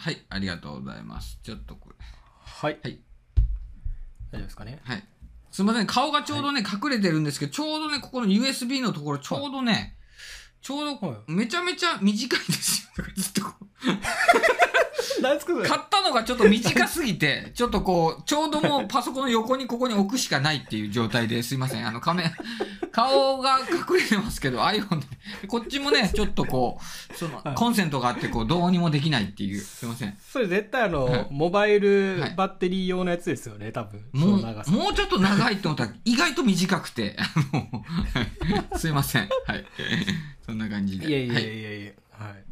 はい、ありがとうございます。ちょっとこれ。はい。はい。大丈夫ですかね？はい。すみません、顔がちょうどね、隠れてるんですけど、ちょうどね、ここの USB のところ、ちょうどね、ちょうど、はめちゃめちゃ短いですよ。ずっとこう買ったのがちょっと短すぎて、ちょっとこう、ちょうどもうパソコンの横にここに置くしかないっていう状態ですいません。あの、画面、顔が隠れてますけど、iPhone で。こっちもね、ちょっとこう、そのはい、コンセントがあって、こう、どうにもできないっていう。すいません。それ絶対あの、はいモバイルはいバッテリー用のやつですよね、多分。もう、もうちょっと長いと思ったら、意外と短くて、すいません。はい。そんな感じで。いやいやはいやいや、はい。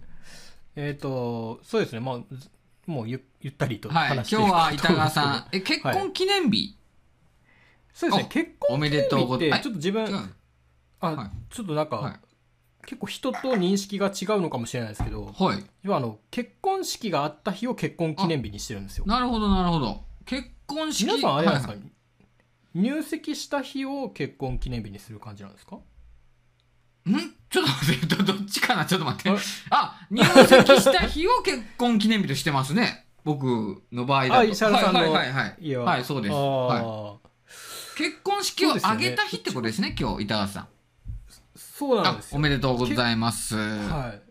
えっ、と、そうですね、まあ、ずもうゆゆったりとはい。話していこう今日は板川さん、え、結婚記念日、そうですね。お、結婚記念日ってちょっと自分、あ、はい。ちょっとなんか、はい。結構人と認識が違うのかもしれないですけど、はい。要はあの、結婚式があった日を結婚記念日にしてるんですよ。なるほど、なるほど。結婚式。皆さんあれなんですか、はいはい。入籍した日を結婚記念日にする感じなんですか？んちょっと待って、どどっちかな？ちょっと待ってあ入籍した日を結婚記念日としてますね。僕の場合だと。あ石原さんのはいはいはいはい。そうです。あはい。ー結婚式を挙げた日ってことですね、今日、板川さん。あそうなんで、すよ。おめでとうございます。はい。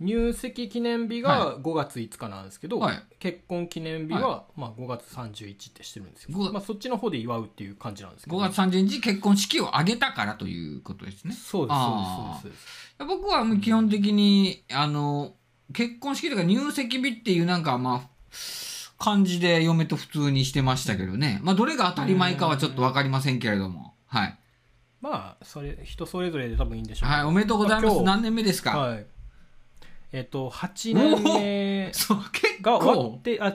入籍記念日が5月5日なんですけど、はい結婚記念日は、まあ、5月31ってしてるんですよご。まあ、そっちの方で祝うっていう感じなんですけど、5月30日結婚式を挙げたからということですね。そうです、あーそうです、そうです。僕はもう基本的に、あの、結婚式とか入籍日っていうなんかまあ、感じで嫁と普通にしてましたけどね。まあどれが当たり前かはちょっとわかりませんけれども。はい。まあ、それ、人それぞれで多分いいんでしょうけどはい、おめでとうございます。まあ今日何年目ですか、はい。えっ、と、8年目が終わ構っ。て、あ、違う、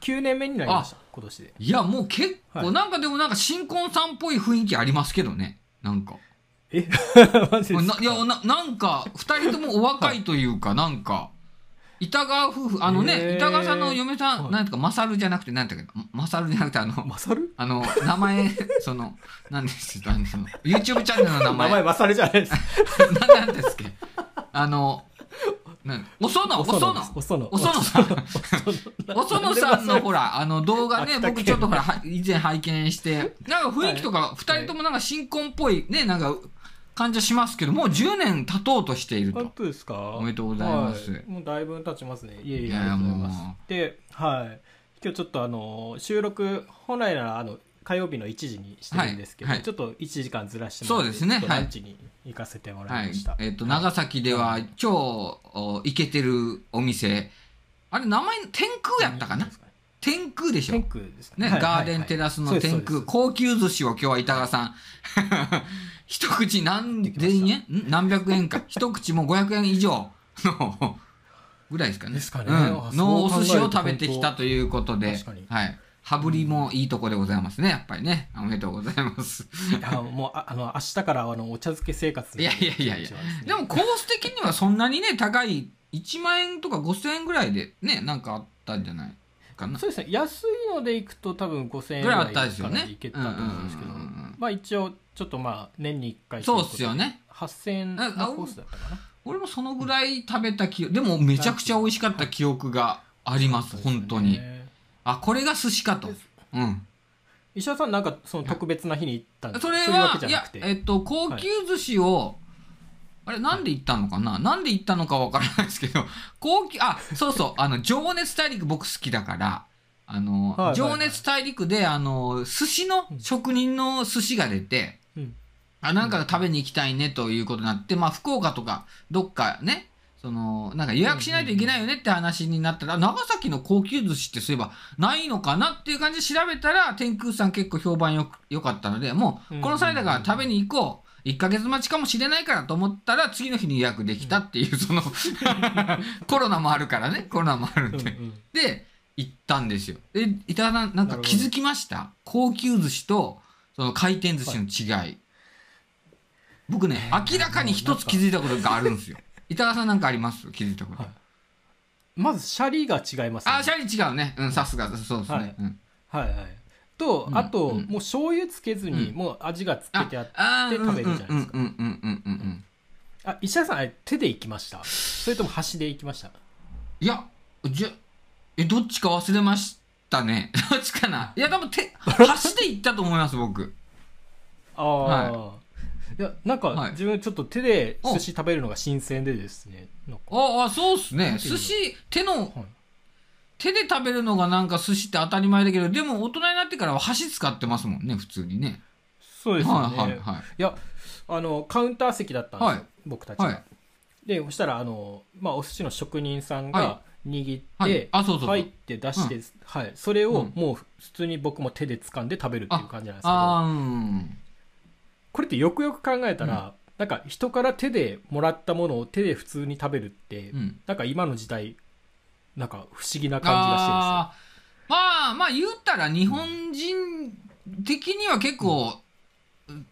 9年目になりました、今年で。いや、もう結構、はいなんかでもなんか新婚さんっぽい雰囲気ありますけどね。なんか。え？マジですか？ないやななんか二人ともお若いというか、なんか板川夫婦あのね、板川さんの嫁さん、はいなんていうかマサルじゃなくてなんていうかマサルじゃなくてあのマサルあの名前その何ですかあのその YouTube チャンネルの名 名前前マサルじゃないです。ななんですっけ？あのおそのおそのおその。おそのさん。おそのさんのほら あの動画ね僕ちょっとほらは以前拝見して。なんか雰囲気とか二人ともなんか新婚っぽいねなんか感じはしますけどもう10年経とうとしていると。本当ですか？おめでとうございます。はい。もうだいぶ経ちますね。いえいえ、ありがとうございまもす。で、はい。今日ちょっとあの、収録、本来ならあの、火曜日の1時にしてるんですけど、はいはい。ちょっと1時間ずらしてもらってそうですねちょっとはい。ランチに行かせてもらはいいました。えっ、と長崎では超おイケてるお店あれ名前天空やったかな？天空でしょ？天空ですね、はいガーデンテラスの天空、高級寿司を今日は板川さん。一口何千円？ん？何百円か。一口もう500円以上のぐらいですかね。ですかね。うん。あのおそう考えると寿司を食べてきたということで。確かに。はい羽振りもいいとこでございますね。やっぱりね。おめでとうございます。いやもうあ あの明日からあのお茶漬け生活いやいやいやいや。でもコース的にはそんなにね高い1万円とか5000円ぐらいでねなんかあったんじゃないかな。そうですね。安いので行くと多分5000円ぐらいあぐらいったですよね。から行けたと思うんですけど。まあ一応ちょっとまあ年に1回そうっすよね。8000円のコースだったかな。俺もそのぐらい食べた記憶でもめちゃくちゃ美味しかった記憶があります本当にあこれが寿司かと。うん。石田さんなんかその特別な日に行ったんですか？それは、いやえっと、高級寿司を、あれ、なんで行ったのかな、なんで行ったのかわからないですけど、高級、あ、そうそう、あの、情熱大陸僕好きだから、あの、はいはいはい。情熱大陸で、あの、寿司の、職人の寿司が出て、うん。あ、なんか食べに行きたいねということになって、まあ、福岡とか、どっかね、その、なんか予約しないといけないよねって話になったら、長崎の高級寿司ってそういえばないのかなっていう感じで調べたら、天空さん結構評判よ良かったので、もう、この際だから食べに行こう。1ヶ月待ちかもしれないからと思ったら、次の日に予約できたっていう、その、コロナもあるからね、コロナもあるんで。で、行ったんですよ。え、板田さん、なんか気づきました？高級寿司と、その回転寿司の違い。僕ね、明らかに一つ気づいたことがあるんですよ。板川さんなんかあります？気づいたこと。はい。まずシャリが違いますね。あ、シャリ違うね。うん、さすが、そうですね。はい。うん。はいはい。と、うんあと、うん。もう醤油つけずに、うん。もう味がつけてあって食べるじゃないですかうんうん。うんうんうんうん。あ石田さんあれ手で行きました？それとも箸で行きました？いや、じゃ、えどっちか忘れましたね。どっちかな。いや多分手 箸で行ったと思います僕。ああ、、はいやなんか、はい。自分ちょっと手で寿司食べるのが新鮮でですね。なんか。ああそうっすね。寿司手のはい。手で食べるのがなんか寿司って当たり前だけどでも大人になってからは箸使ってますもんね普通にね。そうですよね、はいはいはい。いやあのカウンター席だったんですよ、はい。僕たちが、はい。でそしたらあの、まあ、お寿司の職人さんがは握って、はい。あそうそうそう。入って出して、はい、それをうん。もう普通に僕も手で掴んで食べるっていう感じなんですけど、ああうんこれってよくよく考えたら、なんか人から手でもらったものを手で普通に食べるって、うん。なんか今の時代なんか不思議な感じがしてるんですよ。まあまあ言ったら日本人的には結構、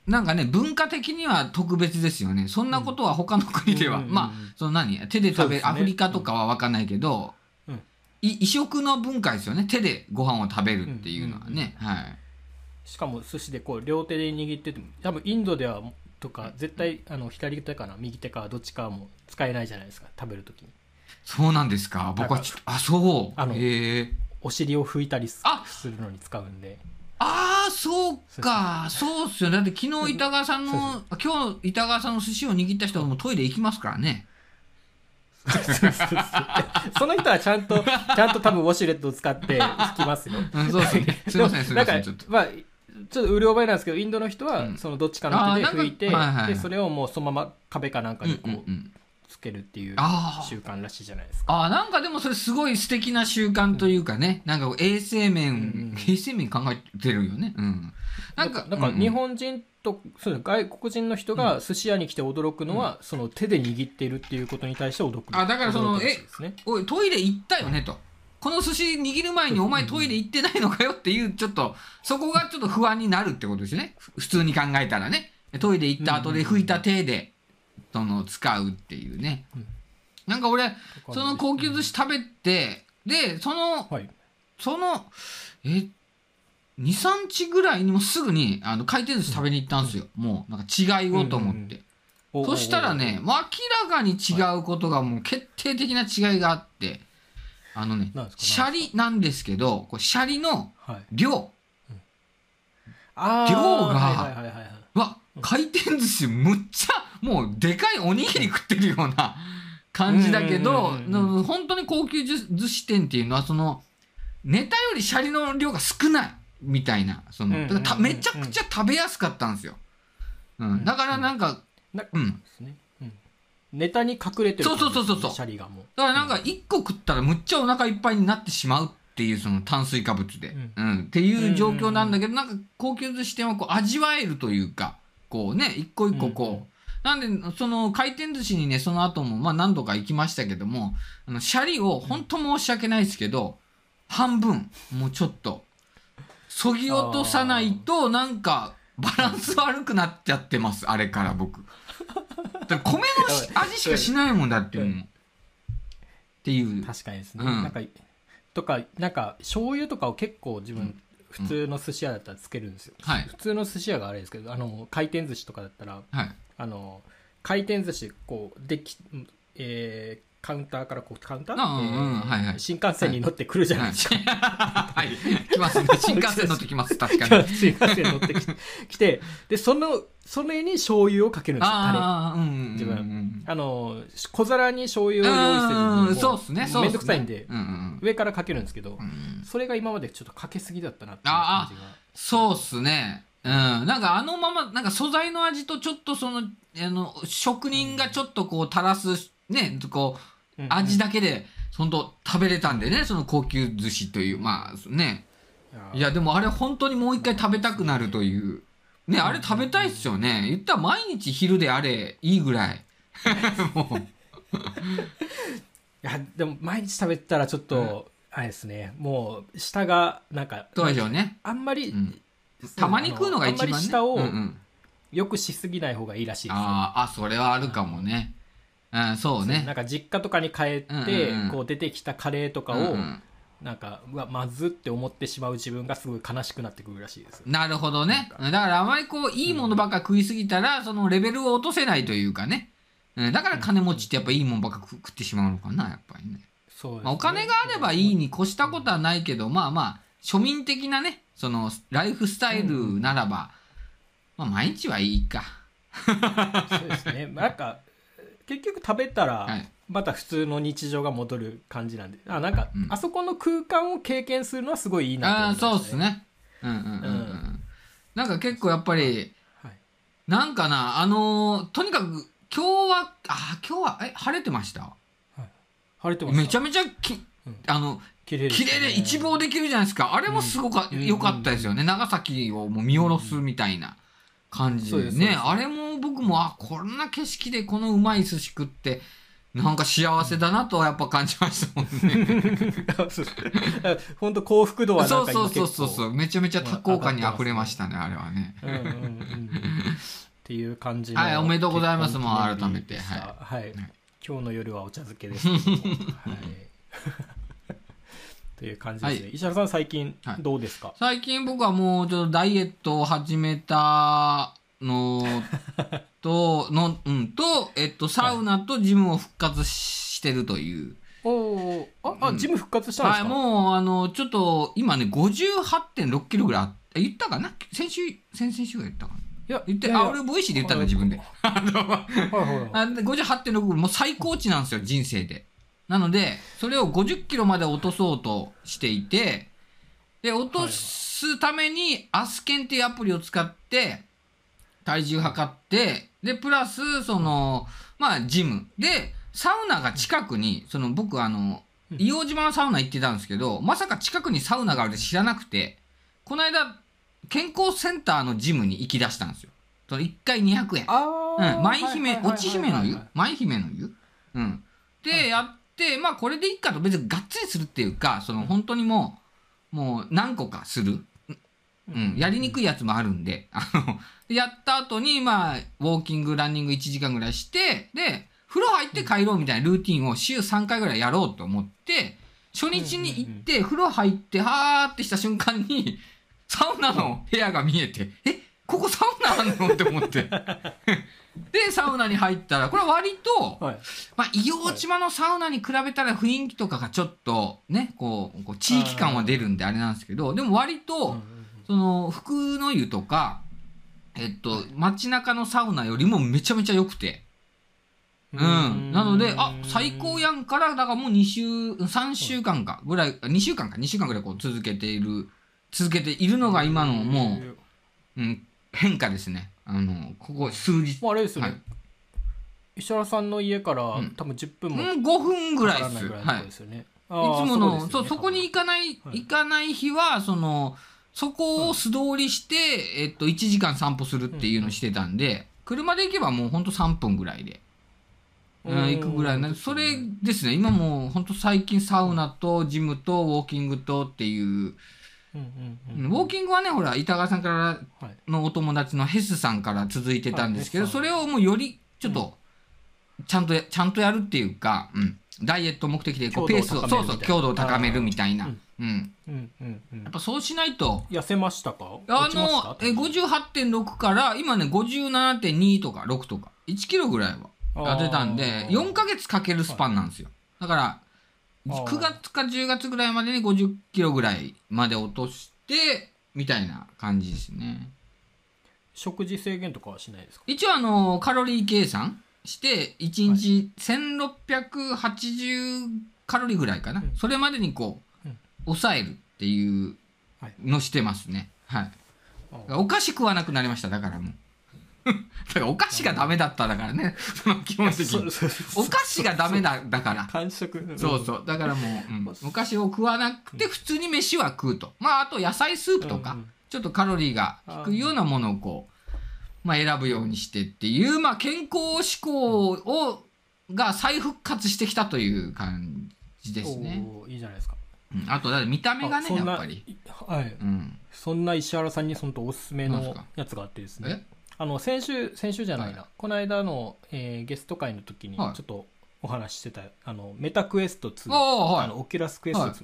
なんかね文化的には特別ですよね。そんなことは他の国では、うん。うんうんまあその何手で食べね。アフリカとかは分かんないけど、うん。い異食の文化ですよね。手でご飯を食べるっていうのはね、はいしかも寿司でこう両手で握ってても多分インドではとか絶対あの左手かな右手かどっちかはもう使えないじゃないですか食べるときに。そうなんですか？僕はちょっとあそう。あのお尻を拭いたりするのに使うんで。あ。あそうか。そうっすよだって昨日板川さんの今日板川さんの寿司を握った人はもうトイレ行きますからね。その人はちゃんとちゃんと多分ウォシュレットを使って拭きますよ。うんそうですね。すいませんすいませんちょっと。まあちょっとうる覚えなんですけどインドの人はうんそのどっちかの手で拭いて、でそれをもうそのまま壁かなんかにこうんうんううんつけるっていう習慣らしいじゃないですか。あーなんかでもそれすごい素敵な習慣というかね、なんか衛生面、うんうん衛生面考えてるよね。うん。ななんんか、かなんかうんうん日本人と、そう外国人の人が寿司屋に来て驚くのは、その手で握っているっていうことに対して驚く。あだからその驚くらしいですね。おい、トイレ行ったよねと。この寿司握る前にお前トイレ行ってないのかよっていう、ちょっと、そこがちょっと不安になるってことですね。ふ普通に考えたらね。トイレ行った後で拭いた手で、その、使うっていうね。うんなんか俺、その高級寿司食べて、で、その、はい。その、え、2、3日ぐらいにもすぐにあの回転寿司食べに行ったんですよ。もう、なんか違いをと思って。そしたらね、、明らかに違うことがもう決定的な違いがあって、あのねシャリなんですけど、これシャリのはい。量あー量がはいはいはいはい。は、回転寿司むっちゃ、もうでかいおにぎり食ってるような感じだけど本当に高級寿寿司店っていうのは、その、ネタよりシャリの量が少ないみたいな、その、めちゃくちゃ食べやすかったんですよ。うん、だからなんか。うんネタに隠れてるそうそうそうそう。シャリがもう。だからなんか一個食ったらむっちゃお腹いっぱいになってしまうっていうその炭水化物で、ううん。っていう状況なんだけど、なんか高級寿司店はこう味わえるというかこうね一個一個こう、うんうん。なんでその回転寿司にねその後もまあ何度か行きましたけどもあのシャリを本当申し訳ないですけど半分もうちょっとそぎ落とさないとなんかバランス悪くなっちゃってます。あれから僕だ米のし 味しかしないもんだってもう。っていう。確かにですね。うん。なんか、とか、なんか、醤油とかを結構自分、うん普通の寿司屋だったらつけるんですよ。はい。普通の寿司屋があれですけど、あの、回転寿司とかだったら、はい。あの、回転寿司、こう、でき、えーカウンターからこう、カウンター、あうんうんえーはいはい新幹線に乗ってくるじゃないですか。はい。来ますね。新幹線乗ってきます。確かに。新幹線乗ってききて、で、その、それに醤油をかけるんですよ、タレ。ああ、うんうんうんあの、小皿に醤油を用意せずにうんもう、そうっすね。そうめんどくさいんで、うんうん上からかけるんですけど、うん。それが今までちょっとかけすぎだったなっていう感じが。そうっすね。うん。なんかあのまま、なんか素材の味とちょっとその、あの、職人がちょっとこう垂らす、ね、こう、うん味だけで、本当食べれたんでね、その高級寿司という、まあね。いや、でもあれ本当にもう一回食べたくなるという。ね、あれ食べたいっすよね。言ったら毎日昼であれ、いいぐらい。もう。いやでも毎日食べてたらちょっと、あれですねもう下がなんかどうでしょうね。あんまり、うんたまに食うのが一番ね。あんまり下をよくしすぎない方がいいらしいですよ、あーあ、それはあるかもね。うん、そうねなん。か実家とかに帰って、うんうんうんこう出てきたカレーとかを、うんうんなんかうわまずって思ってしまう自分がすごい悲しくなってくるらしいですなるほどね。だからあまりこう、いいものばっか食いすぎたら、そのレベルを落とせないというかね。うん、だから金持ちってやっぱいいもんばっか食食ってしまうのかな、やっぱりね。そうですねまあ、お金があればいいに越したことはないけど、まあまあ、庶民的なね、その、ライフスタイルならば、まあ、毎日はいいか。そうですねなんか結局食べたらはい。また普通の日常が戻る感じなんで。あなんか、うん。あそこの空間を経験するのはすごいいいなとああ、思いましたそうっすね。うんうんうんうん。うん。なんか結構やっぱり、はい。なんかな、あのーとにかく、今日は、あー今日は、え、晴れてました？晴れてました。めちゃめちゃき、うん。あの、綺麗綺麗で一望できるじゃないですか。あれもすごか、うん。良かったですよね。長崎をもう見下ろすみたいな感じ。でね。あれも僕も、あ、こんな景色でこのうまい寿司食って、なんか幸せだなとはやっぱ感じましたもんね。本当幸福度はなそうそうそうそうそう。めちゃめちゃ多幸感に溢れましたね、あれはね。うんうんうんうん。っていう感じのはいおめでとうございますもう改めて。はい、はい。今日の夜はお茶漬けですけども。はいという感じですね、はい。石原さん最近はい。どうですか、最近僕はもうちょっとダイエットを始めたのと、の、うん、と、えっと、サウナとジムを復活してるという。おおああ、うん。ジム復活したんではい、すか、もう、あの、ちょっと、今ね、58.6キロぐらいあって、言ったかな？先週、先々週が言ったかな？いや言って、いやいや。あ、俺、ボイシーで言ったんだ、自分で。あの、はいはい。あで58.6もう最高値なんですよ人生でなのでそれを50キロまで落とそうとしていてで落とすためにアスケンっていうアプリを使って体重測ってでプラスそのまあジム。でサウナが近くにその僕あのうん。硫黄島のサウナ行ってたんですけどまさか近くにサウナがあるって知らなくてこの間健康センターのジムに行き出したんですよ。その1回200円。あうん、舞姫、落ち姫の湯？舞姫の湯？うん。で、やって、まあこれでいいかと別にがっつりするっていうか、その本当にもう、もう何個かする。うん、やりにくいやつもあるんで、あの、でやった後に、まあ、ウォーキング、ランニング1時間ぐらいして、で、風呂入って帰ろうみたいなルーティンを週3回ぐらいやろうと思って、初日に行って、風呂入って、はーってした瞬間に、サウナの部屋が見えて、え、ここサウナあんの？って思って。で、サウナに入ったら、これ割と、はいまあ、硫黄島のサウナに比べたら雰囲気とかがちょっとね、こう、こう地域感は出るんであれなんですけど、でも割と、その、福の湯とか、えっと、街中のサウナよりもめちゃめちゃ良くて。うん。なので、あ、最高やんから、だからもう2週、3週間かぐらい、2週間か、2週間ぐらいこう続けている、続けているのが今のもう、うん、変化ですね。あの、ここ数日。もうあれですよね、はい。石原さんの家から、うん。多分10分うん、も5分ぐらいかです。からないぐらいのとはい。いつこですよね、いもの、そう、そこに行かかない、はい。行かない日は、その、そこを素通りして、えっと、1時間散歩するっていうのをしてたんで、車で行けばもうほんと3分ぐらいで、うん、行くぐらいなんで、それですね、今もうほんと最近サウナとジムとウォーキングとっていう、ウォーキングはね、ほら、板川さんからはいのお友達のヘスさんから続いてたんですけど、はいそれをもうよりちょっと、ちゃんとや、ちゃんとやるっていうか、うん、ダイエット目的でこうペースを、強度そうそう、を高めるみたいな。強度を高めるみたいな。うん。うん。うんやっぱそうしないと、痩せましたか？あの、え、58.6から、今ね、57.2とか6とか、1キロぐらいは当てたんで、あー4ヶ月かけるスパンなんですよ。だから、9月か10月ぐらいまでに50キロぐらいまで落として、みたいな感じですね。食事制限とかはしないですか？一応あの、カロリー計算して、1日1680カロリーぐらいかな。うんそれまでにこううん、抑えるっていうはいのしてますね。はい。あお菓子食わなくなりました、だからもう。だからお菓子がダメだっただからね、その基本的に。お菓子がダメだ、だから。完食そうそう。だからもう、うんお菓子を食わなくて、普通に飯は食うと。まあ、あと野菜スープとか、うんうんちょっとカロリーが低いようなものをこう、まあ選ぶようにしてっていう、まあ健康志向を、が再復活してきたという感じですね。いいじゃないですかうんあと、だって見た目がね、やっぱり。はいうん。そんな石原さんにそのおすすめのやつがあってですねえ？あの先週先週じゃないな、はい。この間の、えーゲスト会の時にちょはいっとお話ししてた、あの Meta Quest 2、おーはい。あの Oculus Quest 2、はい。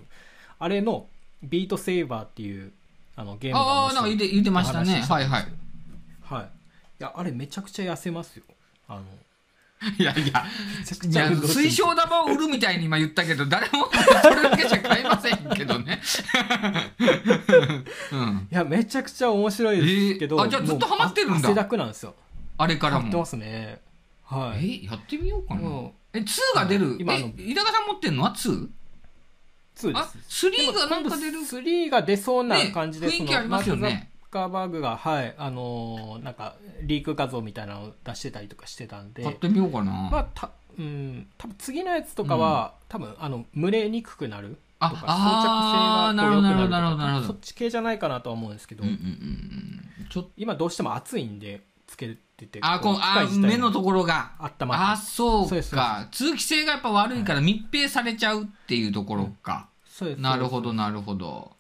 あれの Beat Saber っていうあのゲームがああ、なんか言って言ってましたね。はいはい。はい。いやあれめちゃくちゃ痩せますよ。あの いやいや。いや水晶玉を売るみたいに今言ったけど誰もそれだけじゃ買いませんけどね。うん。いやめちゃくちゃ面白いですけど、えーあじゃあずっとハマってるんだ。汗だくなんですよ。あれからも。ハマってますね。はい。えやってみようかな。もえ2が出る。今え井高さん持ってんのは 2? う2であす3がなんか出る。3が出そうな感じで、ね雰囲気ありますよねカーバーグがはいあのーなんかリーク画像みたいなのを出してたりとかしてたんで。買ってみようかな、まあたうん多分次のやつとかは、多分あの蒸れにくくなるとか装着性がなるほどなるほどなるほど。そっち系じゃないかなとは思うんですけど、うんうんうんうんちょっと今どうしても暑いんでつけててあこう機あ目のところが。あったまあそうか。通気性がやっぱ悪いから密閉されちゃうっていうところか、そうです。なるほどなるほど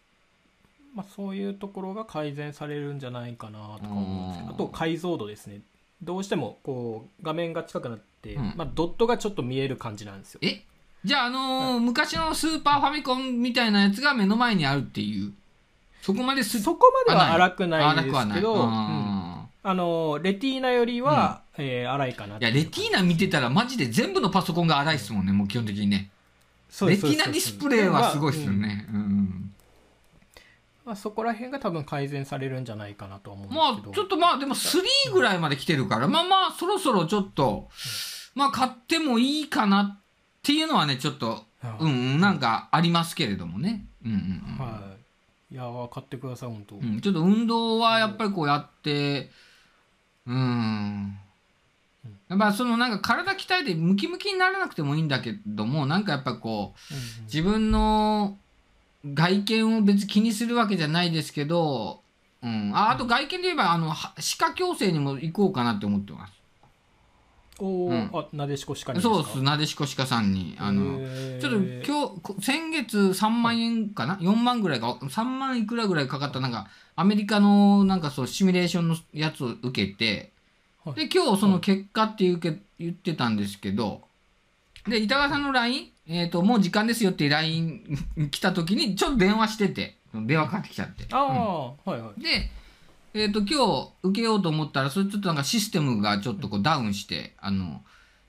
まあ、そういうところが改善されるんじゃないかなとか思うんですけうん。どあと解像度ですね。どうしてもこう画面が近くなって、うん。まあ、ドットがちょっと見える感じなんですよ。え？じゃああのー昔のスーパーファミコンみたいなやつが目の前にあるっていう？そこまですそこまでは荒くないですけど、うん。ああのレティーナよりは、えー荒いかなーいやレティーナ見てたらマジで全部のパソコンが荒いっすもんねもう基本的にね。レティーナディスプレイはすごいっすよ、ね、うんうんまあ、そこら辺が多分改善されるんじゃないかなと思うんですまけど。あちょっとまあでも3ぐらいまで来てるからまあまあそろそろちょっとまあ買ってもいいかなっていうのはねちょっとはいうんうんなんかありますけれどもね。うんうんうん。はい。いやー買ってください本当、うん、ちょっと運動はやっぱりこうやってうん。やっぱそのなんか体鍛えてムキムキにならなくてもいいんだけどもなんかやっぱこう自分の外見を別に気にするわけじゃないですけど、うん、ああと外見で言えばあのは歯科矯正にも行こうかなって思ってます。おーうん。あなでしこしかにそうです。なでしこ歯科さんにあのちょっと今日こ先月3万円かな？4万ぐらいか3万いくらぐらいかかったなんかアメリカのなんかそうシミュレーションのやつを受けてはい。で今日その結果っていうけ言ってたんですけどで板川さんの LINE、えーと「もう時間ですよ」って LINE 来た時にちょっと電話してて電話かかってきちゃって。ああ、はいはい。で、えっ、と、今日受けようと思ったら、それちょっとなんかシステムがちょっとこうダウンして、あの、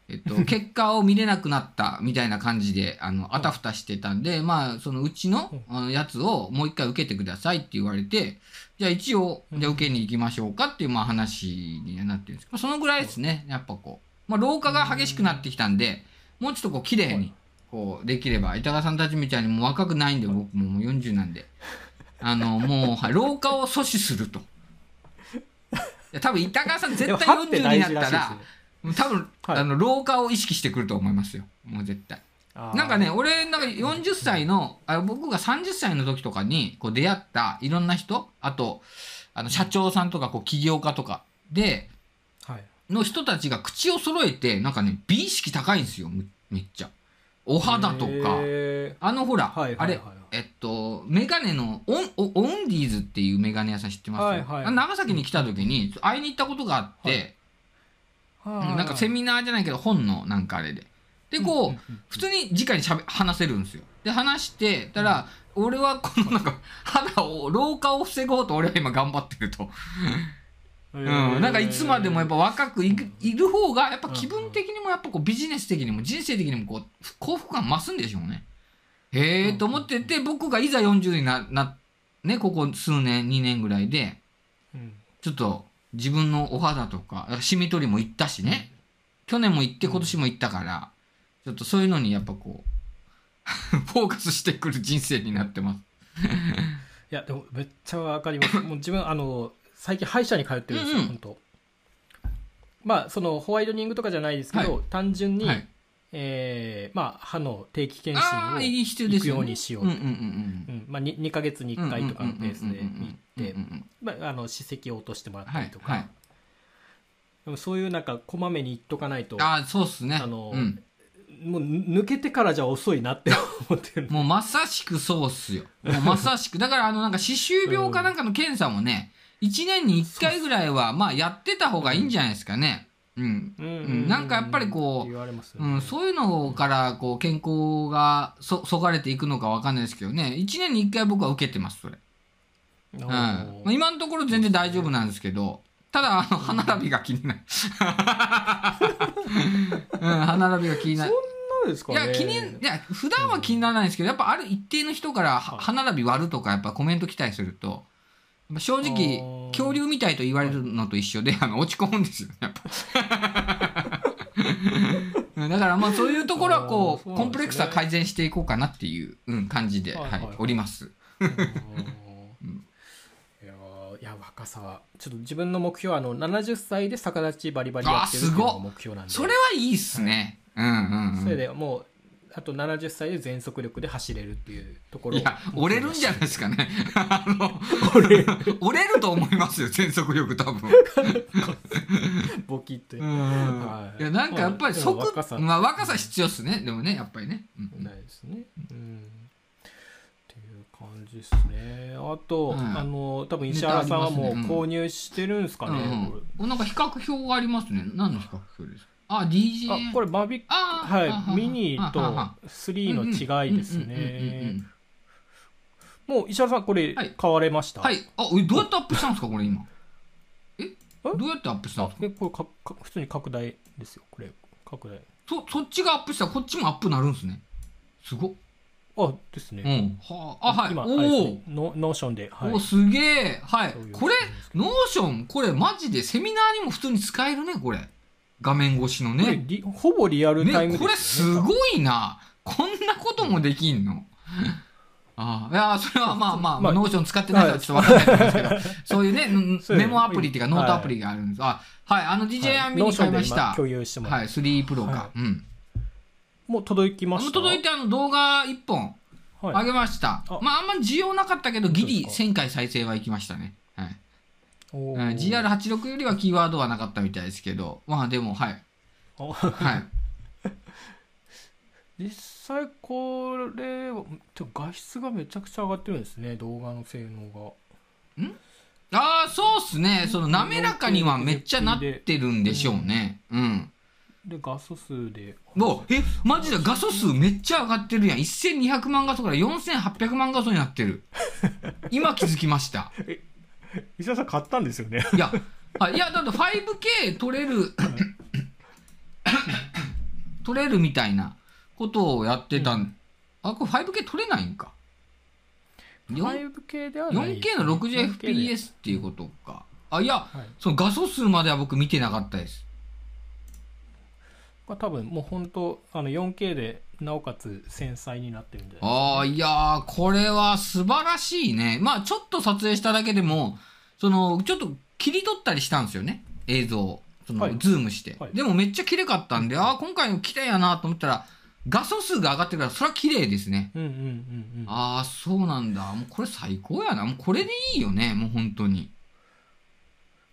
えっ、と、結果を見れなくなったみたいな感じで、あの、あたふたしてたんで、まあ、そのうちのやつをもう一回受けてくださいって言われて、じゃあ一応、じゃあ受けに行きましょうかっていう、まあ話にはなってるんですけど、そのぐらいですね、やっぱこう。まあ、老化が激しくなってきたんで、もうちょっとこう、綺麗に、こう、できれば、板川さんたちみたいにもう若くないんで、僕ももう40なんで。あの、もう、はい老化を阻止すると。いや多分板川さん絶対でも歯って40に大なったら多分、はいあの、老化を意識してくると思いますよ。もう絶対。なんかね、俺、なんか40歳の、あ僕が30歳の時とかに、こう出会ったいろんな人、あと、あの、社長さんとか、こう、起業家とかで、はいの人たちが口を揃えて、なんかね、美意識高いんですよ、めめっちゃ。お肌とか、へあのほら、はいはいはい。あれ、えっと、メガネのオン、オオンディーズっていうメガネ屋さん知ってます、はいはい。あ長崎に来た時に会いに行ったことがあって、ーうんなんかセミナーじゃないけど本のなんかあれで。で、こう、んんん普通に直にしゃべ話せるんですよ。で、話してたら、俺はこのなんか肌を、老化を防ごうと俺は今頑張ってると。うん、なんかいつまでもやっぱ若くいる方がやっぱ気分的にもやっぱこうビジネス的にも人生的にもこう幸福感増すんでしょうね。へえと思ってて僕がいざ40にななねここ数年2年ぐらいでうん。ちょっと自分のお肌とかシミ取りも行ったしね。去年も行って今年も行ったからちょっとそういうのにやっぱこう フォーカスしてくる人生になってます。いやでもめっちゃわかります。もう自分あの最近歯医者に通ってるんですよ、うんうん。本当。まあそのホワイトニングとかじゃないですけど、は単純に、はい、えーまあ、歯の定期検診を行くようにしよううんうんうんうん。うん。まあ、2, 2ヶ月に1回とかのペースで行って歯石を落としてもらったはいりとか、はいでもそういうなんかこまめに言っとかないとああそうっすね。あのうん、もう抜けてからじゃ遅いなって思ってる。もうまさしくそうっすよ。もうまさしく。だからあのなんか歯周病かなんかの検査もね1年に1回ぐらいはまあやってた方がいいんじゃないですかね。うん、うん。うん。なんかやっぱりこうねうん、そういうのからこう健康がそそがれていくのかわかんないですけどね。1年に1回僕は受けてますそれ、うん。まあ、今のところ全然大丈夫なんですけどただあの歯並びが気になる。うん歯並びが気になる。そうですかね。いや気にいや普段は気にならないんですけどやっぱある一定の人から歯並び割るとかやっぱコメント来たりすると正直恐竜みたいと言われるのと一緒で あの落ち込むんですよねやっぱ。う んだからまあそういうところはこうね。コンプレックスは改善していこうかなっていう、うん、感じで、はいはいはい。はいおります。うん。いや若さはちょっと自分の目標はあの70歳で逆立ちバリバリやってるっていうのが目標なんで。それはいいっすね。うんうんうん。それでもうあと70歳で全速力で走れるっていうところをいや、折れるんじゃないですかね。あの、折れると思いますよ、全速力多分。ボキって、うんはいいや、なんかやっぱりまあ若さまあ若さ必要っすね。でもね、やっぱりね。うんないですね。うん。っていう感じですね。あと、うんあの、多分石原さんはもう購入してるんですかね。うんこうん、なんか比較表がありますね。何の比較表ですか？あ、DJ。れあ、これマビック、はい、ミニとははは3の違いですね。もう石原さん、これはい買われました？はい。あ、えどうやってアップしたんですか、これ今？え？どうやってアップしたんあですか？えこれかか普通に拡大ですよ。これ拡大。そ、そっちがアップしたらこっちもアップなるんですね。すごっ。あ、ですね。うん。はあ、あ、はい。今、ね、ノ Notion で、はいお。すげえ。はい。これ、 Notion、これマジでセミナーにも普通に使えるね、これ。画面越しのね。リほぼリアルタイムね、これですごいな。こんなこともできんの？ああ、いや、それはまあまあ、まあ Notion 使ってないからちょっとわかんないんですけど、そういうね、んそういうメモアプリっていうかはいノートアプリがあるんです。あ、はい、あの DJI はいミニ買いました。共有してもらはい、3 Pro か。はうん。もう届きましたもう届いてあの動画1本はいあげました。あまああんま需要なかったけど、ギリそうです1000回再生はいきましたね。はい。おーうん GR86 よりはキーワードはなかったみたいですけど、まあでも、はい。あはい。実際これ画質がめちゃくちゃ上がってるんですね動画の性能ああ、そうっすね。その滑らかにはめっちゃなってるんでしょうね。うん。がで画素数でもう、え、マジで画素数めっちゃ上がってるやん。1200万画素から4800万画素になってる。今気づきました。石田さん買ったんですよね。いや、あいや、だって 5K 撮れる、撮れるみたいなことをやってたん、あ、これ 5K 撮れないんか。4 5K ではない。4K の 4K で。60fps っていうことか。あ、いや、はい。その画素数までは僕見てなかったです。まあ多分もう本当あの 4K でなおかつ繊細になってるんじゃないああ、いやー、これは素晴らしいね。まあ、ちょっと撮影しただけでも、その、ちょっと切り取ったりしたんですよね。映像を。その、はいズームして。はいでもめっちゃ綺麗かったんで、ああ、今回の綺麗やなと思ったら、画素数が上がってるから、それは綺麗ですね。うんうんうんうんああ、そうなんだ。もうこれ最高やな。もうこれでいいよね。もう本当に。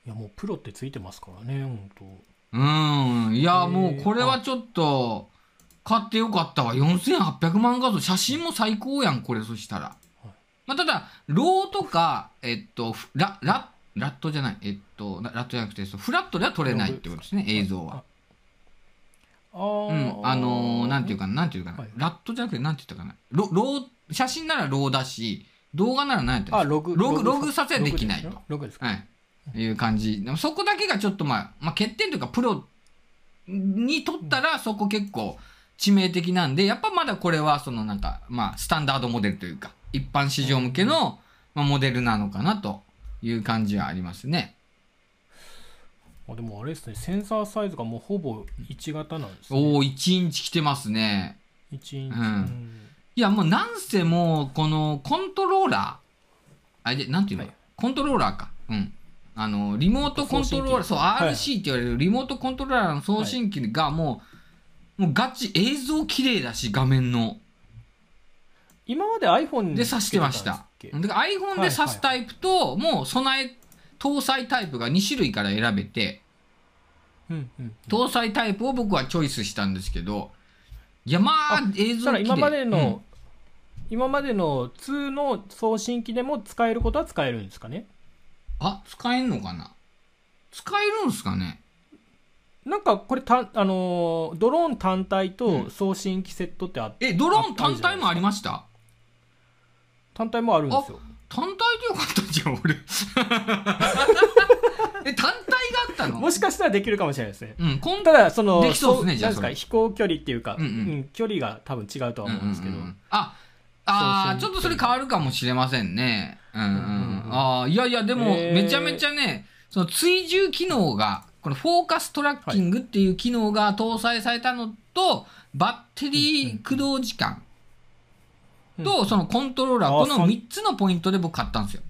いやもうプロってついてますからね本当うーん。いや、もうこれはちょっと、買ってよかったわ。4800万画素。写真も最高やん、これ、そしたら。まあ、ただ、 RAW とか、えっと、フラ、ラ、ラットじゃない、えっと、ララットじゃなくて、フラットでは撮れないってことですね、映像は。ああうん。あのーなんていうかな、なんていうかな。はいラットじゃなくて、なんて言ったかな。ロ、 RAW、写真なら RAW だし、動画なら何やったらログログ、ログ撮影できないと。ログですか？はい。いう感じ。でもそこだけがちょっとまあ、まあ、欠点というか、プロにとったらそこ結構致命的なんで、やっぱまだこれはそのなんか、まあ、スタンダードモデルというか、一般市場向けの、まあ、モデルなのかなという感じはありますね。あでもあれですねセンサーサイズがもうほぼ1型なんですねおお、1インチ来てますね。1インチ、うんいや、もうなんせもう、このコントローラー、あれで、なんていうの、はいコントローラーか。うん。あの、リモートコントローラー、そう、はい。RC って言われるリモートコントローラーの送信機がもう、もうガチ、映像綺麗だし、画面の。今まで iPhone で、挿してました。だから iPhone で挿すタイプと、もう備え、搭載タイプが2種類から選べて、搭載タイプを僕はチョイスしたんですけど、いや、まあ、映像綺麗。今までの、うん。今までの2の送信機でも使えることは使えるんですかね？あ、使えんのかな？使えるんすかね？なんかこれた、あのードローン単体うとん。送信機セットってあえ、ドローン単体もありました？単体もあるんですよ。単体でよかったんじゃん、俺。で単体があったの？もしかしたらできるかもしれないですね。うんコンただそのできそうですねそじゃあそれ。なんですか飛行距離っていうか、うんうん。距離が多分違うとは思うんですけど、うんうんうん。ああーちょっとそれ変わるかもしれませんね。うんうん。うんうんうん。ああいやいやでもめちゃめちゃねその追従機能がこのフォーカストラッキングっていう機能が搭載されたのと、バッテリー駆動時間とそのコントローラーこの3つのポイントで僕買ったんですよ。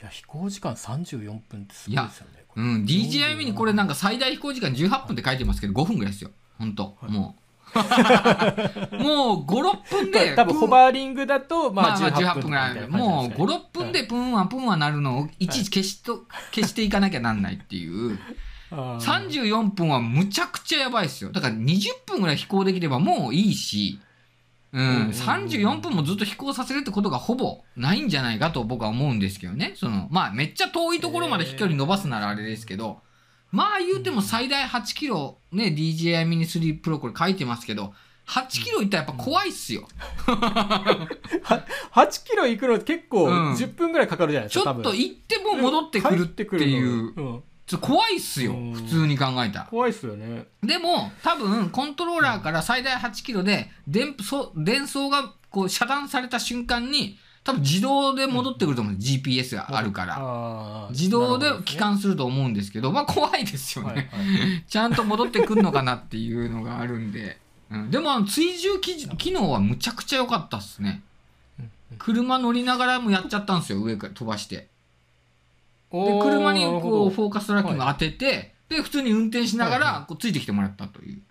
いや飛行時間34分ってすごいですよね。うん、DJI ミニこれなんか最大飛行時間18分って書いてますけど5分ぐらいですよ。本当。もう。もう5、6分で。多分ホバーリングだとまあまあまあ18 18分分ぐらい。もう5、6分でプンはプンはなるのをいちいち消しと、消していかなきゃなんないっていう。34分はむちゃくちゃやばいですよ。だから20分ぐらい飛行できればもういいし、うん、うんうんうん34分もずっと飛行させるってことがほぼないんじゃないかと僕は思うんですけどね。その、まあめっちゃ遠いところまで飛距離伸ばすならあれですけど、まあ言うても最大8キロね、DJI Mini 3 Pro これ書いてますけど、8キロいったらやっぱ怖いっすよ。8キロ行くの結構うん10分ぐらいかかるじゃないですか、ちょっと行っても戻ってくるっていう、帰うん怖いっすようん。普通に考えたら。怖いっすよねでも、多分、コントローラーから最大8キロで、電そ伝送がこう遮断された瞬間に、多分自動で戻ってくると思うんです。GPS があるから。自動で帰還すると思うんですけど、まあ怖いですよね。はいはい ちゃんと戻ってくるのかなっていうのがあるんで。うん、でも、あの追従機機能はむちゃくちゃ良かったっすね。車乗りながらもやっちゃったんですよ、上から飛ばして。で、車にこう、フォーカストラッキング当てて、で、普通に運転しながはいはら、こう、ついてきてもらったという。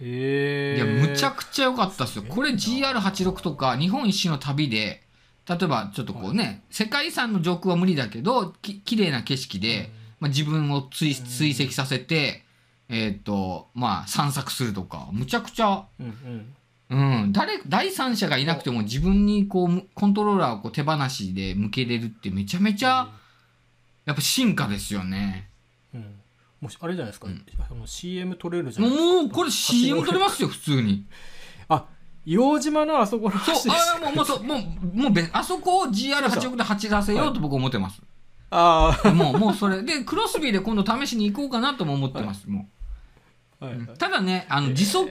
へいや、ーむちゃくちゃ良かったっすよ。これ GR86 とか、日本一周の旅で、例えばちょっとこうね、世界遺産の上空は無理だけど、き綺麗な景色で、まあ、自分を追追跡させて、えっ、と、まあ、散策するとか、むちゃくちゃ、うんうん。うん、誰、第三者がいなくても自分にこう、コントローラーをこう手放しで向けれるってめちゃめちゃ、やっぱ進化ですよね。うん。もしあれじゃないですか、うん。CM 撮れるじゃないですか。もう、これ CM 撮れますよ、普通に。あ硫黄島のあそこのそう橋でしたあもうもうそうもうもうべあそこを GR86 で走らせよう。と僕は思ってます、あもうもうそれでクロスビーで今度試しに行こうかなとも思ってます、もあ、はう、いはいただねあの時速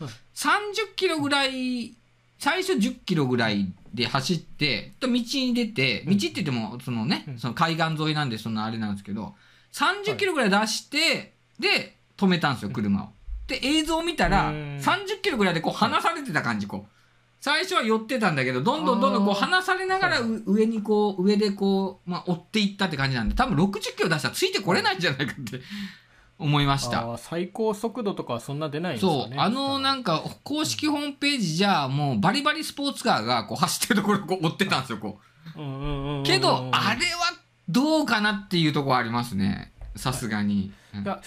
うん30キロぐらい最初10キロぐらいで走ってと道に出て道って言ってもそのね、うんその海岸沿いなんでそのあれなんですけど30キロぐらい出して、で止めたんですよ車をで映像を見たらうん。30キロぐらいでこう離されてた感じこう。最初は寄ってたんだけどどんどんどんどんこう離されながらう上にこう上でこう、まあ、追っていったって感じなんで多分60キロ出したらついてこれないんじゃないかって 思いました。最高速度とかはそんな出ないんですかねそう、あのなんか公式ホームページじゃもうバリバリスポーツカーがこう走ってるところをこう追ってたんですよ、こう。んうんうんうんうう。ん。けど、あれはどうかなっていうところありますね。さすがに。うん。いや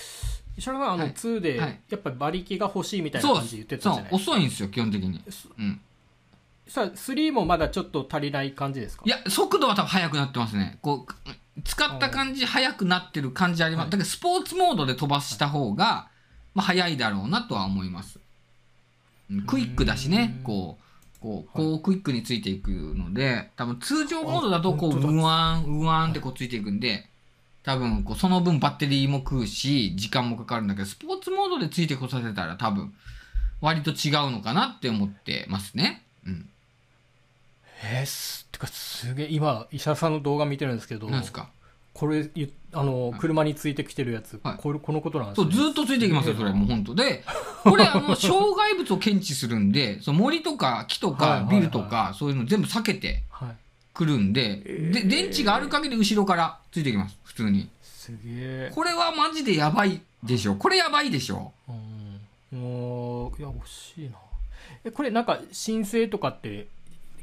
石原さんあのはい。2ではい。やっぱり馬力が欲しいみたいなそう感じで言ってそうたじゃない？ですか遅いんですよ、基本的に。うん。さあ3もまだちょっと足りない感じですか？いや、速度は多分速くなってますね。こう、使った感じ、速くなってる感じあります。はい。だからスポーツモードで飛ばした方が、まあ、速いだろうなとは思います。うんクイックだしね。う、ん。こう、こう、こうクイックについていくので、多分通常モードだと、こう、あ本当だ。うわん、うわんってこうついていくんで、多分、こう、その分バッテリーも食うし、時間もかかるんだけど、スポーツモードでついてこさせたら多分、割と違うのかなって思ってますね。うん。えー、すてかすげえ今石原さんの動画見てるんですけどなんですか？これゆあの車についてきてるやつ、はい。これこのことなんですね。そう、ずっとついてきますよ、それ、もう本当で、これ、あの、障害物を検知するんで、その森とか木とはいはいはいかビルとか、そういうの全部避けてはいくるんで、えー。で、電池がある限り後ろからついてきます、普通に。すげえ。これはマジでやばいでしょ。これやばいでしょ。うん。もういや欲しいな。えこれなんか申請とかって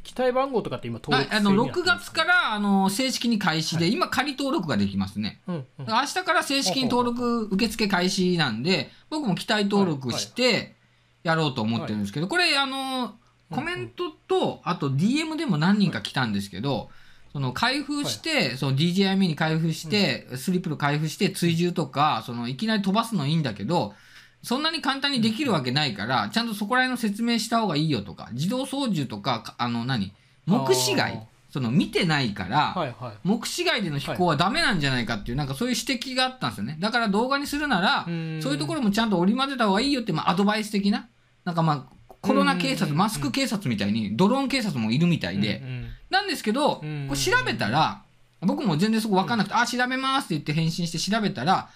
機体番号とかって今登はい、あの、6録制になってるんです月から、あの、正式に開始で、今仮登録ができますね。うんうん。明日から正式に登録受付開始なんで、僕も期待登録してやろうと思ってるんですけど、これ、あの、コメントと、あと DM でも何人か来たんですけど、その開封して、その DJI ミニ開封して、スリップル開封して、追従とか、そのいきなり飛ばすのいいんだけど、そんなに簡単にできるわけないから、ちゃんとそこら辺の説明した方がいいよとか、自動操縦とか、かあの何、目視外、その見てないから、はいはい。目視外での飛行はダメなんじゃないかっていう、なんかそういう指摘があったんですよね。だから動画にするなら、うん。そういうところもちゃんと織り交ぜた方がいいよって、まあ、アドバイス的な、なんかまあ、コロナ警察、うんマスク警察みたいに、ドローン警察もいるみたいで、なんですけど、うんこれ調べたら、僕も全然そこ分かんなくて、あ、調べますって言って返信して調べたら、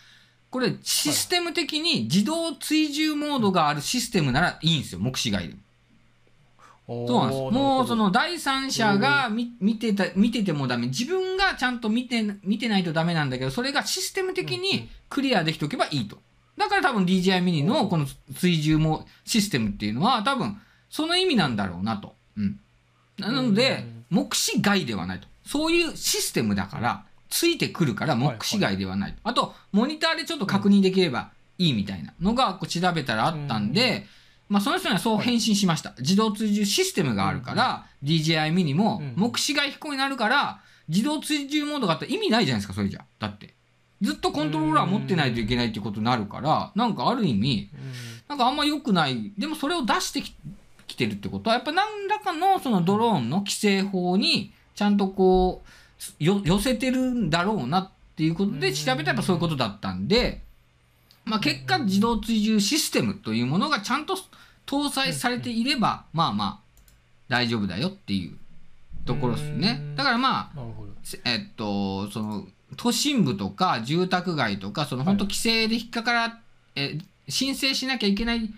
これシステム的に自動追従モードがあるシステムならいいんですよ、目視外でも。そうなんです？もうその第三者が見見てた見ててもダメ。自分がちゃんと見て見てないとダメなんだけど、それがシステム的にクリアできておけばいいと。だから多分 DJI mini のこの追従もシステムっていうのは多分その意味なんだろうなと。うん。なので、目視外ではないと。そういうシステムだから、ついてくるから目視外ではないと。あと、モニターでちょっと確認できればいいみたいなのがこう調べたらあったんで、まあその人にはそう返信しました。自動追従システムがあるから、DJI mini もうん目視外飛行になるから、自動追従モードがあったら意味ないじゃないですか、それじゃ。だって。ずっとコントローラー持ってないといけないってことになるから、なんかある意味、なんかあんま良くない。でもそれを出してききてるってことは、やっぱ何らかのそのドローンの規制法にちゃんとこう、よ寄せてるんだろうなっていうことで調べたらやっぱそういうことだったんで、まあ結果自動追従システムというものがちゃんと搭載されていれば、まあまあ大丈夫だよっていうところですね。だからまあ、えっと、その都心部とか住宅街とか、その本当規制で引っかから、え申請しなきゃいけない、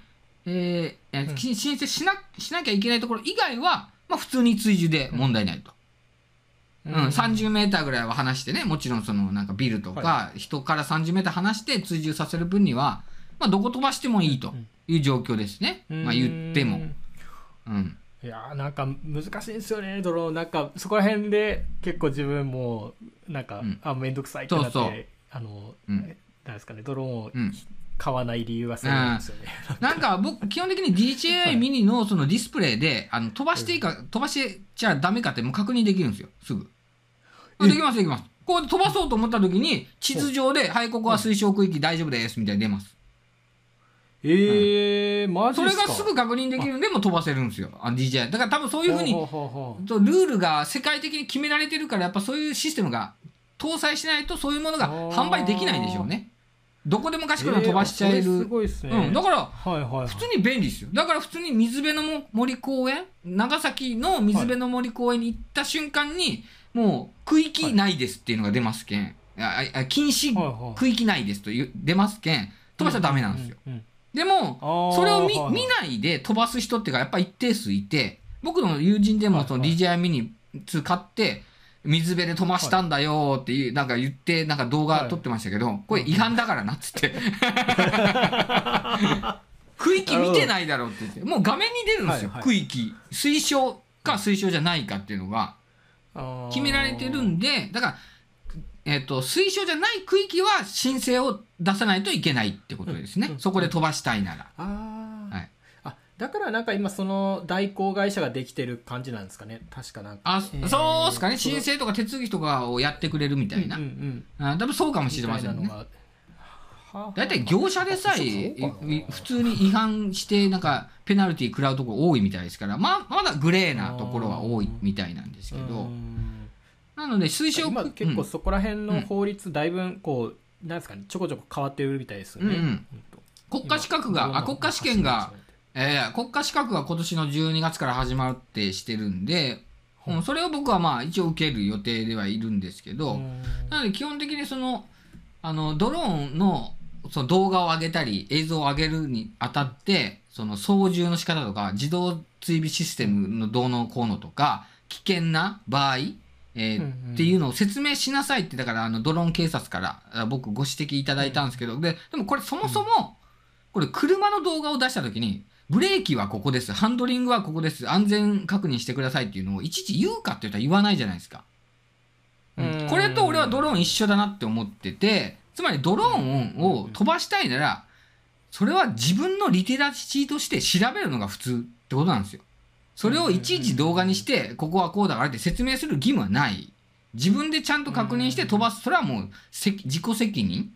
えーえうんき申請しなしなきゃいけないところ以外は、まあ、普通に追従で問題ないと。うん30メーターぐらいは離してね、もちろんそのなんかビルとか、は人から30メーター離して追従させる分には、まあ、どこ飛ばしてもいいという状況ですね。まあ、言っても。うん。いやーなんか難しいですよねドローン。なんかそこら辺で結構自分もなんか、うん。あ面倒くさいってなってそうそう。あの、うん。なんですかねドローンをうん。買わない理由がそうなんですよね、なんか僕、基本的に DJI ミニのそのディスプレイで、あの飛ばしていいか、飛ばしてちゃダメかってもう確認できるんですよ、すぐ。あできます、できます。こう飛ばそうと思った時に、地図上で、はい、ここは推奨区域大丈夫です、みたいに出ます。ええー、マジそれがすぐ確認できるんで、もう飛ばせるんですよ、あの DJI。だから多分そういうふうにルールが世界的に決められてるから、やっぱそういうシステムが搭載しないと、そういうものが販売できないんでしょうね。どこでもかしこでも飛ばしちゃえる。えーすごいですね、うん、だから、はいはいはい普通に便利ですよ。だから普通に水辺の森公園、長崎の水辺の森公園に行った瞬間に、もう区域内ですっていうのが出ますけん、ああ禁止はいはい区域内ですという出ますけん、飛ばしちゃダメなんですよ。うんうんでも、それを見見ないで飛ばす人っていうか、やっぱ一定数いて、僕の友人でもそのはい DJI ミニ2買って、水辺で飛ばしたんだよっていう、なんか言って、なんか動画撮ってましたけど、これ違反だからなっつって。区域見てないだろうって言って、もう画面に出るんですよ、区域。推奨か推奨じゃないかっていうのが決められてるんで、だから、えっ、と、推奨じゃない区域は申請を出さないといけないってことですね。うん。うんそこで飛ばしたいなら。あー、はい。あだからなんか今その代行会社ができてる感じなんですかね。確かなんか。あ、えーそうですかね。申請とか手続きとかをやってくれるみたいな。うんうんあ多分そうかもしれませんね。大体業者でさえ普通に違反してなんかペナルティ食らうところ多いみたいですから、まあ、まだグレーなところは多いみたいなんですけうど、んなので推奨今結構うん。そこら辺の法律だいぶこうなんですかねちょこちょこ変わってるみたいですよね、うんうん。国家資格が、あ、国家試験が、えー国家資格が今年の12月から始まるってしてるんで、はいうんそれを僕はまあ一応受ける予定ではいるんですけど、うんなので基本的にそのあのドローンのその動画を上げたり映像を上げるにあたってその操縦の仕方とか自動追尾システムのどうのこうのとか危険な場合、えーうんうんっていうのを説明しなさいってだからあのドローン警察からあ僕ご指摘いただいたんですけど、ででもこれそもそも、これ車の動画を出した時にブレーキはここですハンドリングはここです安全確認してくださいっていうのをいちいち言うかって言ったら言わないじゃないですか。うんこれと俺はドローン一緒だなって思っててつまりドローンを飛ばしたいならそれは自分のリテラシーとして調べるのが普通ってことなんですよ。それをいちいち動画にしてここはこうだからって説明する義務はない。自分でちゃんと確認して飛ばす。それはもうせ自己責任？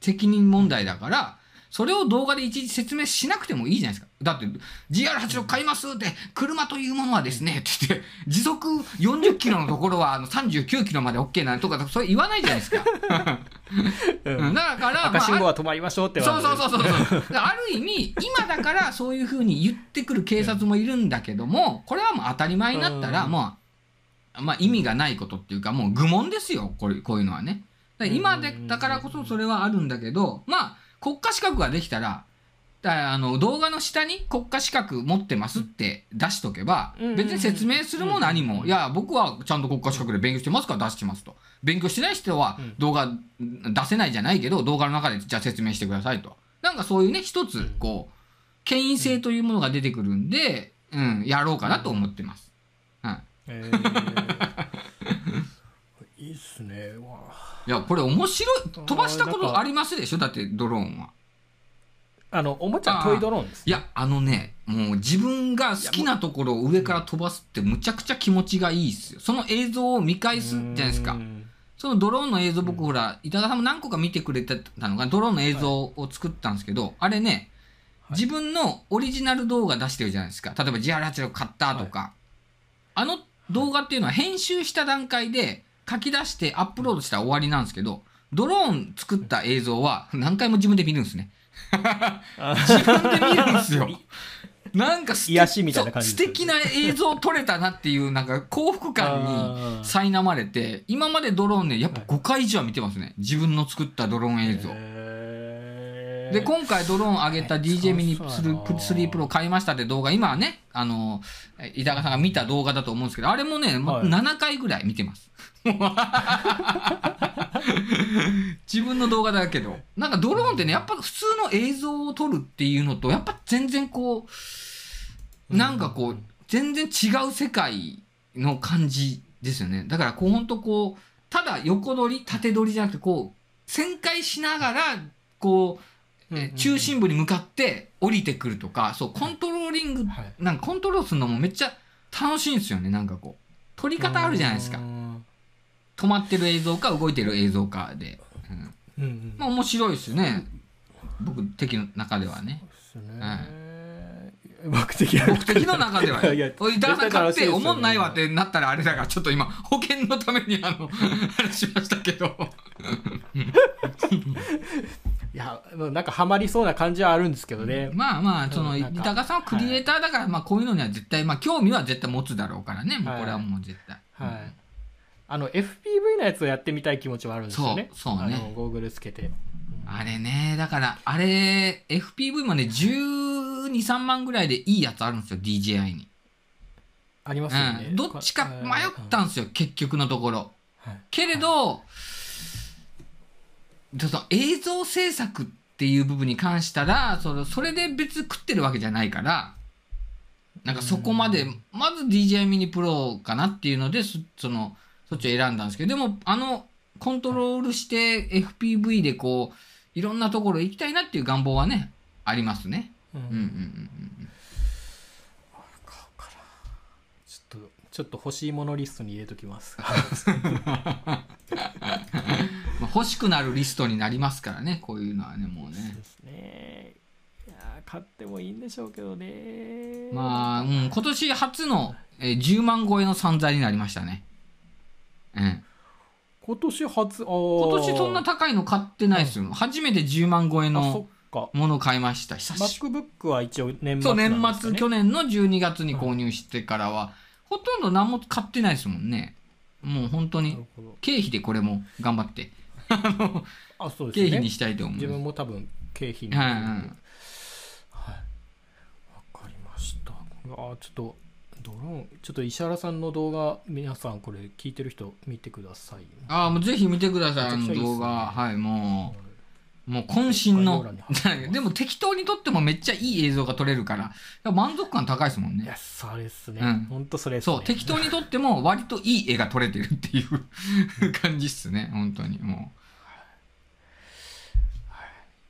責任問題だからそれを動画でいちいち説明しなくてもいいじゃないですか。だって GR86 買いますって車というものはですねって言って時速40キロのところはあの39キロまで OK なんとかそれ言わないじゃないですか。うんだから、赤信号まあは止まりましょうってそうそうそうそううそう。ある意味、今だからそういうふうに言ってくる警察もいるんだけども、これはもう当たり前になったら、うんもう、まあ意味がないことっていうか、もう愚問ですよ、これこういうのはね。今でだからこそそれはあるんだけど、まあ、国家資格ができたら、だあの動画の下に国家資格持ってますって出しとけばうん別に説明するも何も。いや僕はちゃんと国家資格で勉強してますから出してますと。勉強してない人はうん。動画出せないじゃないけど動画の中でじゃあ説明してくださいと。なんかそういうね一つこう権威性というものが出てくるんで、うん、やろうかなと思ってます。はいえーいいっすね。いやこれ面白い飛ばしたことありますでしょ？だってドローンは。あのおもちゃトイドローンですいやあのねもう自分が好きなところを上から飛ばすってむちゃくちゃ気持ちがいいっすよ。その映像を見返すじゃないですか。うん。そのドローンの映像僕ほら板川さんも何個か見てくれてたのがドローンの映像を作ったんですけど、あれねはい。自分のオリジナル動画出してるじゃないですか。例えば GR86 買ったとか、あの動画っていうのは編集した段階で書き出してアップロードしたら終わりなんですけどドローン作った映像は何回も自分で見るんですね。あ自分で見るんですよ。なんか素敵癒しみたいな素敵な映像撮れたなっていうなんか幸福感に苛まれて今までドローンねやっぱ5回以上は見てますね。自分の作ったドローン映像、で今回ドローン上げた DJ ミニそう3 Pro 買いましたって動画今はねあの板川さんが見た動画だと思うんですけどあれもね、まはい。7回ぐらい見てます 自分の動画だけど。なんかドローンってねやっぱ普通の映像を撮るっていうのとやっぱ全然こうなんかこう全然違う世界の感じですよね。だからこうほんとこうただ横取り縦取りじゃなくてこう旋回しながらこう、え中心部に向かって降りてくるとかそうコントローリングはい。なんかコントロールするのもめっちゃ楽しいんですよねなんかこう。撮り方あるじゃないですか。うん止まってる映像か動いてる映像かで、うん、うんうん。まあ面白いですよね。僕的の中ではね。そうですね。は僕的な僕的の中ではいやおい板川さん買っておもんないわってなったらあれだからちょっと今保険のためにあの話しましたけど。いやなんかハマりそうな感じはあるんですけどね、まあまあその板川さんはクリエイターだからまあこういうのには絶対まあ興味は絶対持つだろうからね。もうこれはもう絶対。はいあの FPV のやつをやってみたい気持ちはあるんですよね。そうそうね。あのゴーグルつけて。あれねだからあれ FPV もね123万ぐらいでいいやつあるんですよ DJI に、ありますよね、うん、どっちか迷ったんですよ結局のところ。はい。けれどちょっと映像制作っていう部分に関したらそのそれで別に食ってるわけじゃないからなんかそこまでまず DJI ミニプロかなっていうのでそそのそっちを選んだんですけどでもあのコントロールして FPV でこういろんなところ行きたいなっていう願望はねありますね。うん。うんうんうんうん。ちょっとちょっと欲しいものリストに入れときます。まあ欲しくなるリストになりますからねこういうのはねもうね。そうですね。いやー買ってもいいんでしょうけどね。まあ、うん、今年初の、えー10万超えの散財になりましたね。うん、今年初今今年そんな高いの買ってないですよ。初めて10万超えあそのっか。ものを買いました。久しぶり。MacBook は一応年末そう、年なんですかね。末、去年の12月に購入してからは、ほとんど何も買ってないですもんね。もう本当になるほど。経費でこれも頑張って、あの、あそうですね。経費にしたいと思い自分まも多分経費にはいはいはい。わかりました。あちょっとドローンちょっと石原さんの動画皆さんこれ聞いてる人見てくださいす。ああ、もうぜひ見てください、あの動画。はい、もう。もう渾身の。でも適当に撮ってもめっちゃいい映像が撮れるから。満足感高いですもんね。いやそれっすね、うん。ほんとそれっすね。そう適当に撮っても割といい絵が撮れてるっていう 感じっすね。本当にも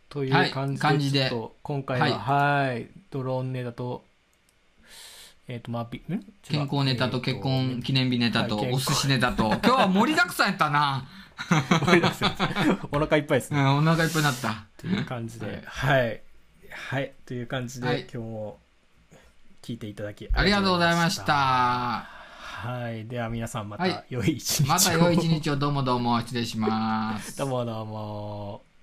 とい。はい。う感じで,、感じで。今回ははい。ドローンネタとえっ、とまあ健康ネタと結え婚記念日ネタとお寿司ネタと。今日は盛りだくさんやったな、お腹いっぱいですね。うん、お腹いっぱいになった。という感じで、はい。はい。という感じで、はい。今日も聞いていただきありがとうございました。はい。では皆さんまはい。た良い一日を。また良い一日を。どうもどうも。失礼します。どうもどうも。